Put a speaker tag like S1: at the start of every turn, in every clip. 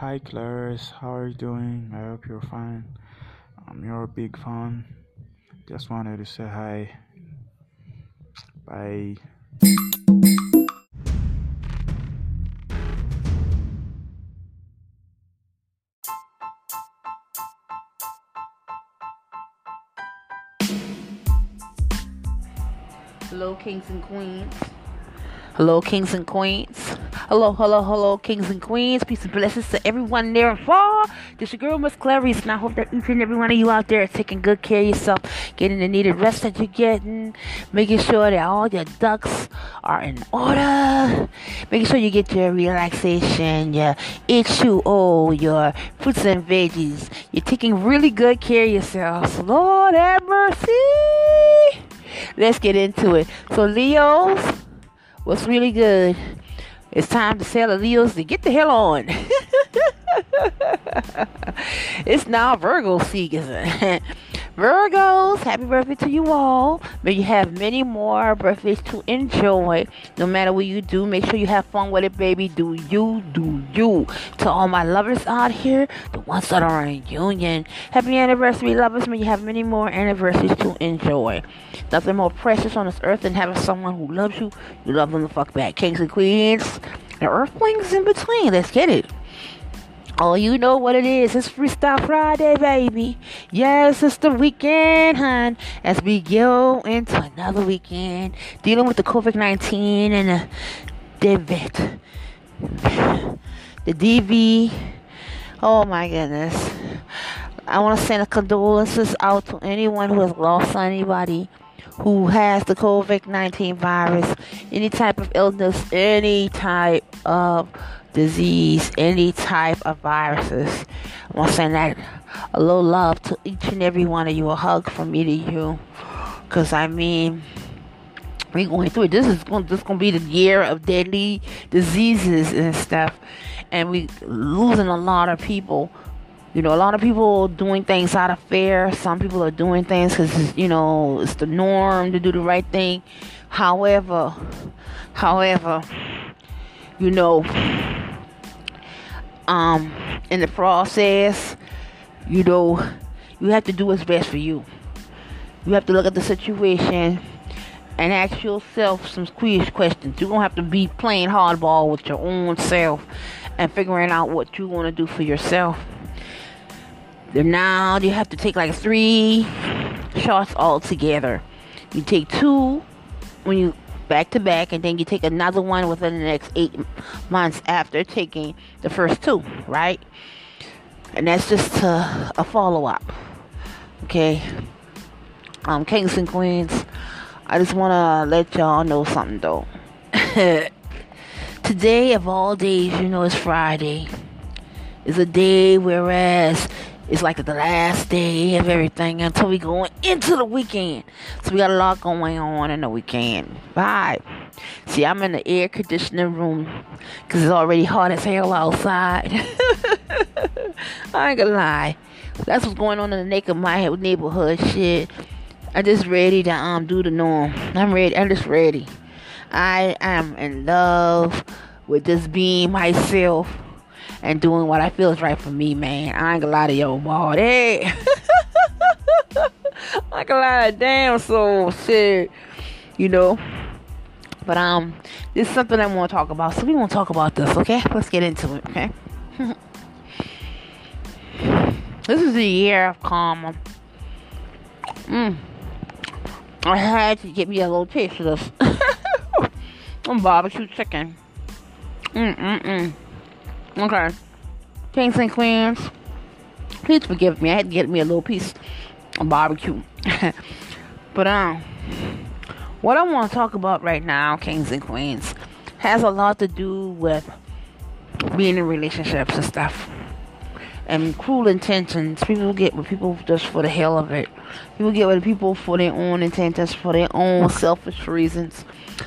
S1: Hi Clarice, how are you doing? I hope you're fine. Um, I'm your big fan. Just wanted to say hi. Bye.
S2: Hello, kings and queens. Hello, kings and queens. Hello, hello, hello, kings and queens. Peace and blessings to everyone near and far. This your girl, Miss Clarice, and I hope that each and every one of you out there are taking good care of yourself, getting the needed rest that you're getting, making sure that all your ducks are in order, making sure you get your relaxation, your H2O, your fruits and veggies. You're taking really good care of yourselves. Lord have mercy. Let's get into it. So, Leos, what's really good? It's time to sell Leos to get the hell on. it's now Virgo season. Virgos, happy birthday to you all. May you have many more birthdays to enjoy. No matter what you do, make sure you have fun with it, baby. Do you, do you. To all my lovers out here, the ones that are in union, happy anniversary, lovers. May you have many more anniversaries to enjoy. Nothing more precious on this earth than having someone who loves you. You love them the fuck back. Kings and queens, and earthlings in between. Let's get it. Oh, you know what it is. It's Freestyle Friday, baby. Yes, it's the weekend, hon. As we go into another weekend, dealing with the COVID 19 and the DV. The DV. Oh, my goodness. I want to send condolences out to anyone who has lost anybody who has the COVID 19 virus, any type of illness, any type of disease, any type of viruses. I want to send that a little love to each and every one of you, a hug from me to you. Because, I mean, we're going through it. This is going, this to be the year of deadly diseases and stuff. And we losing a lot of people. You know, a lot of people doing things out of fear. Some people are doing things because, you know, it's the norm to do the right thing. However, however, you know, um, in the process, you know, you have to do what's best for you. You have to look at the situation and ask yourself some squeeze questions. You're gonna have to be playing hardball with your own self and figuring out what you want to do for yourself. Then now you have to take like three shots all together. You take two when you back to back, and then you take another one within the next eight months after taking the first two, right? And that's just a, a follow up. Okay. Um, kings and queens, I just want to let y'all know something though. Today, of all days, you know, it's Friday. It's a day whereas it's like the last day of everything until we go into the weekend. So we got a lot going on in the weekend. Bye. See, I'm in the air conditioning room because it's already hot as hell outside. I ain't gonna lie. That's what's going on in the neck of my neighborhood. Shit. I'm just ready to um do the norm. I'm ready. I'm just ready. I am in love with just being myself and doing what I feel is right for me, man. I ain't gonna lie to your boy. Hey. I gonna lie to damn soul shit. You know. But um this is something I wanna talk about. So we wanna talk about this, okay? Let's get into it, okay? this is the year of karma. Mm. I had to get me a little taste of this. Some barbecue chicken. Mm mm mm. Okay. Kings and queens, please forgive me. I had to get me a little piece of barbecue. but um, what I want to talk about right now, kings and queens, has a lot to do with being in relationships and stuff. And cruel intentions. People get with people just for the hell of it. People get with people for their own intentions, for their own selfish reasons.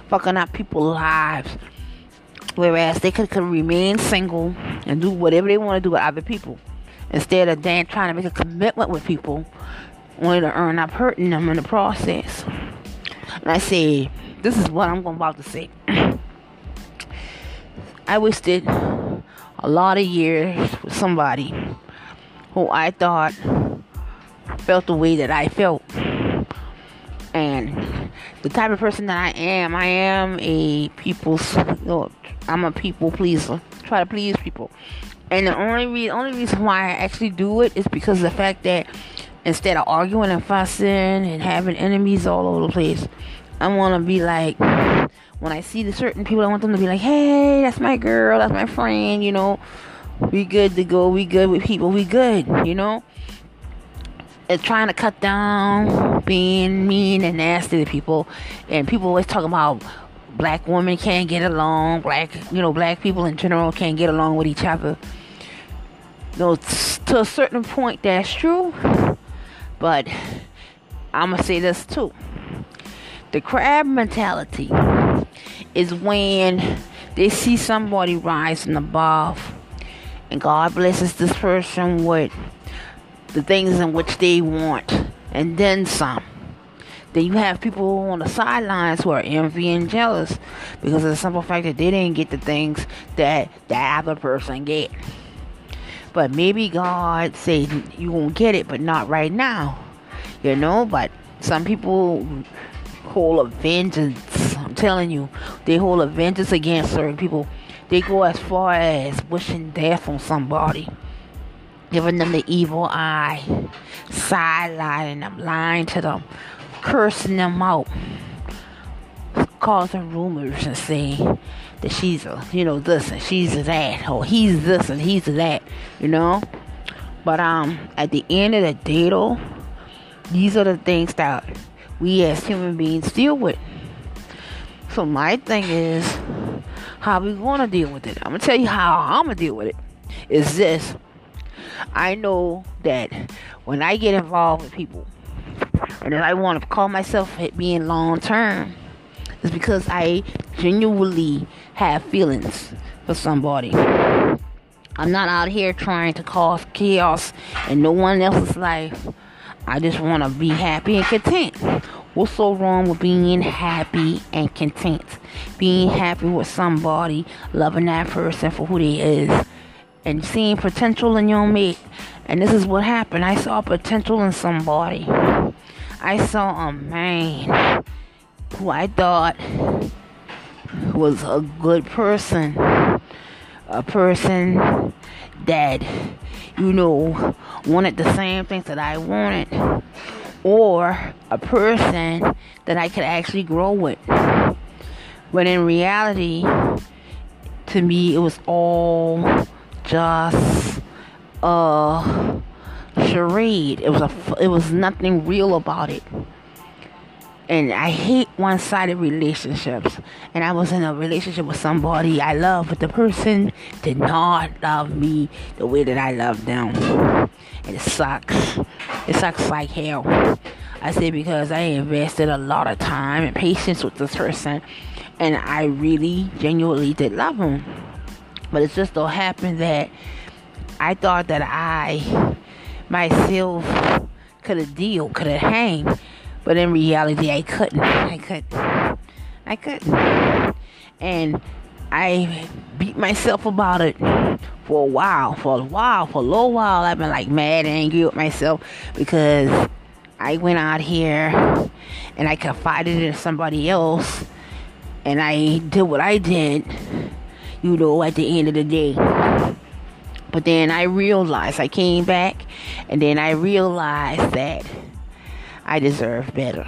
S2: Fucking up people's lives Whereas they could, could remain single and do whatever they want to do with other people instead of then trying to make a commitment with people only to earn up hurting them in the process. I say, this is what I'm about to say. I wasted a lot of years with somebody who I thought felt the way that I felt. And the type of person that I am, I am a people, I'm a people pleaser. Try to please people. And the only re- only reason why I actually do it is because of the fact that instead of arguing and fussing and having enemies all over the place, I want to be like, when I see the certain people, I want them to be like, hey, that's my girl, that's my friend, you know, we good to go, we good with people, we good, you know. It's trying to cut down being mean and nasty to people, and people always talk about black women can't get along, black, you know, black people in general can't get along with each other. You know, to a certain point, that's true, but I'm gonna say this too the crab mentality is when they see somebody rising above and God blesses this person with the things in which they want and then some. Then you have people on the sidelines who are envy and jealous because of the simple fact that they didn't get the things that the other person get. But maybe God said you won't get it, but not right now. You know, but some people hold a vengeance. I'm telling you, they hold a vengeance against certain people. They go as far as wishing death on somebody, giving them the evil eye, sidelining them, lying to them, cursing them out, causing rumors and saying that she's a, you know, this and she's a that, or he's this and he's that, you know. But um, at the end of the day, though, these are the things that we as human beings deal with. So my thing is, how we gonna deal with it? I'm gonna tell you how I'm gonna deal with it. Is this? I know that when I get involved with people, and if I want to call myself being long term, it's because I genuinely have feelings for somebody. I'm not out here trying to cause chaos in no one else's life. I just want to be happy and content. What's so wrong with being happy and content? Being happy with somebody, loving that person for who they is, and seeing potential in your mate. And this is what happened. I saw potential in somebody. I saw a man who I thought was a good person. A person that, you know, wanted the same things that I wanted, or a person that I could actually grow with. When in reality, to me, it was all just a charade. It was a, it was nothing real about it and I hate one-sided relationships. And I was in a relationship with somebody I love, but the person did not love me the way that I love them. And it sucks. It sucks like hell. I say because I invested a lot of time and patience with this person, and I really genuinely did love him. But it just so happened that I thought that I myself could have deal, could have hang but in reality, I couldn't. I couldn't. I couldn't. And I beat myself about it for a while. For a while. For a little while, I've been like mad and angry with myself because I went out here and I confided in somebody else and I did what I did, you know, at the end of the day. But then I realized, I came back and then I realized that I deserve better.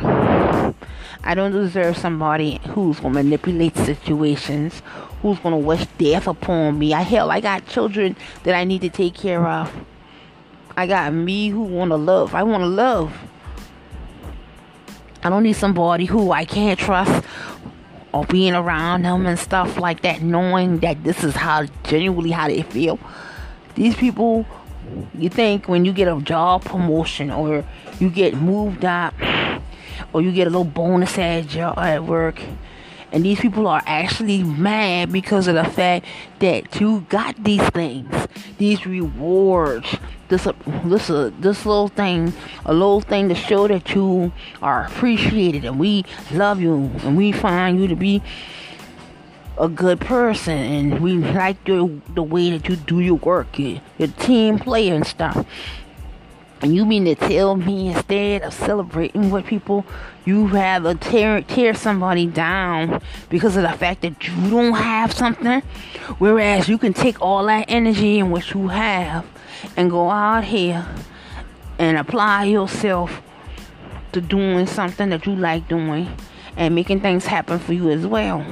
S2: I don't deserve somebody who's gonna manipulate situations, who's gonna wish death upon me. I hell, I got children that I need to take care of. I got me who wanna love. I wanna love. I don't need somebody who I can't trust or being around them and stuff like that, knowing that this is how genuinely how they feel. These people you think when you get a job promotion or you get moved up or you get a little bonus at job at work and these people are actually mad because of the fact that you got these things, these rewards, this this this little thing, a little thing to show that you are appreciated and we love you and we find you to be a good person and we like your the way that you do your work, your, your team play and stuff. And you mean to tell me instead of celebrating with people, you rather tear tear somebody down because of the fact that you don't have something, whereas you can take all that energy in what you have and go out here and apply yourself to doing something that you like doing and making things happen for you as well.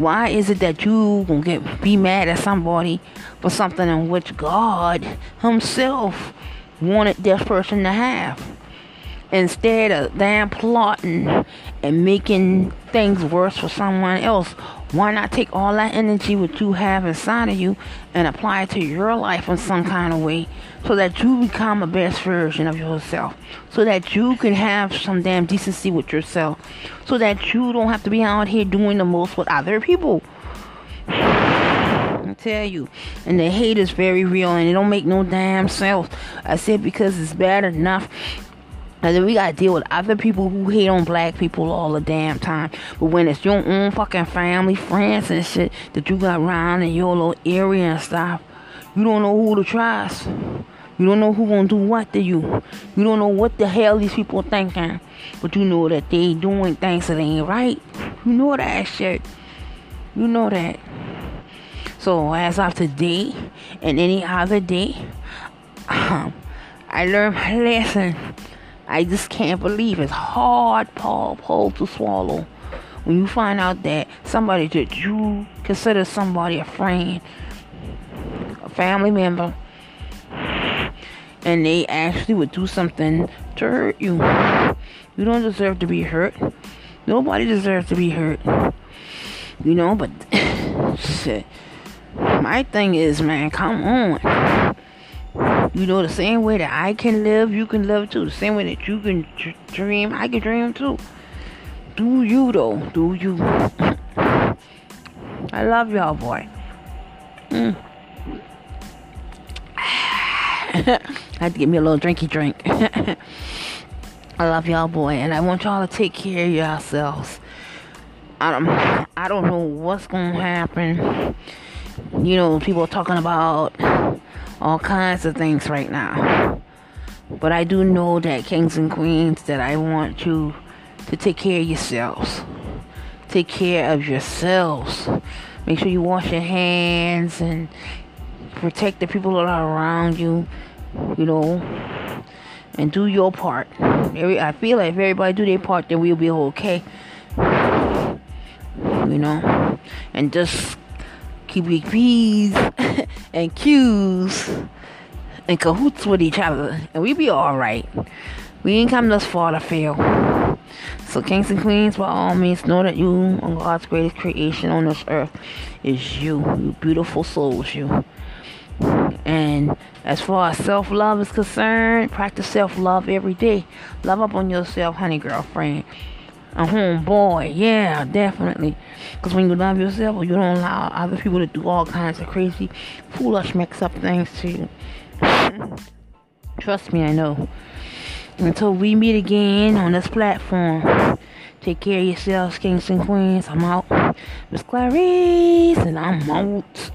S2: Why is it that you gonna get be mad at somebody for something in which God Himself wanted this person to have? Instead of them plotting and making things worse for someone else, why not take all that energy what you have inside of you and apply it to your life in some kind of way so that you become a best version of yourself? So that you can have some damn decency with yourself. So that you don't have to be out here doing the most with other people. I tell you, and the hate is very real and it don't make no damn sense. I said because it's bad enough and then we gotta deal with other people who hate on black people all the damn time. But when it's your own fucking family, friends and shit that you got around in your little area and stuff, you don't know who to trust. You don't know who gonna do what to you. You don't know what the hell these people thinking. But you know that they doing things that ain't right. You know that shit. You know that. So as of today and any other day, um, I learned my lesson. I just can't believe it's hard Paul Paul to swallow when you find out that somebody that you consider somebody a friend, a family member, and they actually would do something to hurt you. You don't deserve to be hurt. Nobody deserves to be hurt. You know, but shit. My thing is, man, come on. You know, the same way that I can live, you can live too. The same way that you can dream, I can dream too. Do you though? Do you? I love y'all, boy. Mm. I had to get me a little drinky drink. I love y'all, boy, and I want y'all to take care of yourselves. I don't, I don't know what's gonna happen. You know, people are talking about all kinds of things right now. But I do know that kings and queens that I want you to take care of yourselves. Take care of yourselves. Make sure you wash your hands and protect the people that are around you, you know, and do your part. Every I feel like if everybody do their part, then we'll be okay. You know, and just keep your P's and Q's and cahoots with each other, and we be alright. We ain't come this far to fail. So, kings and queens, by all means, know that you are God's greatest creation on this earth is you, you beautiful souls, you. And as far as self love is concerned, practice self love every day. Love up on yourself, honey girlfriend a homeboy. Yeah, definitely. Because when you love yourself, you don't allow other people to do all kinds of crazy, foolish, mix up things to you. Trust me, I know. Until we meet again on this platform, take care of yourselves, kings and queens. I'm out. Miss Clarice, and I'm out.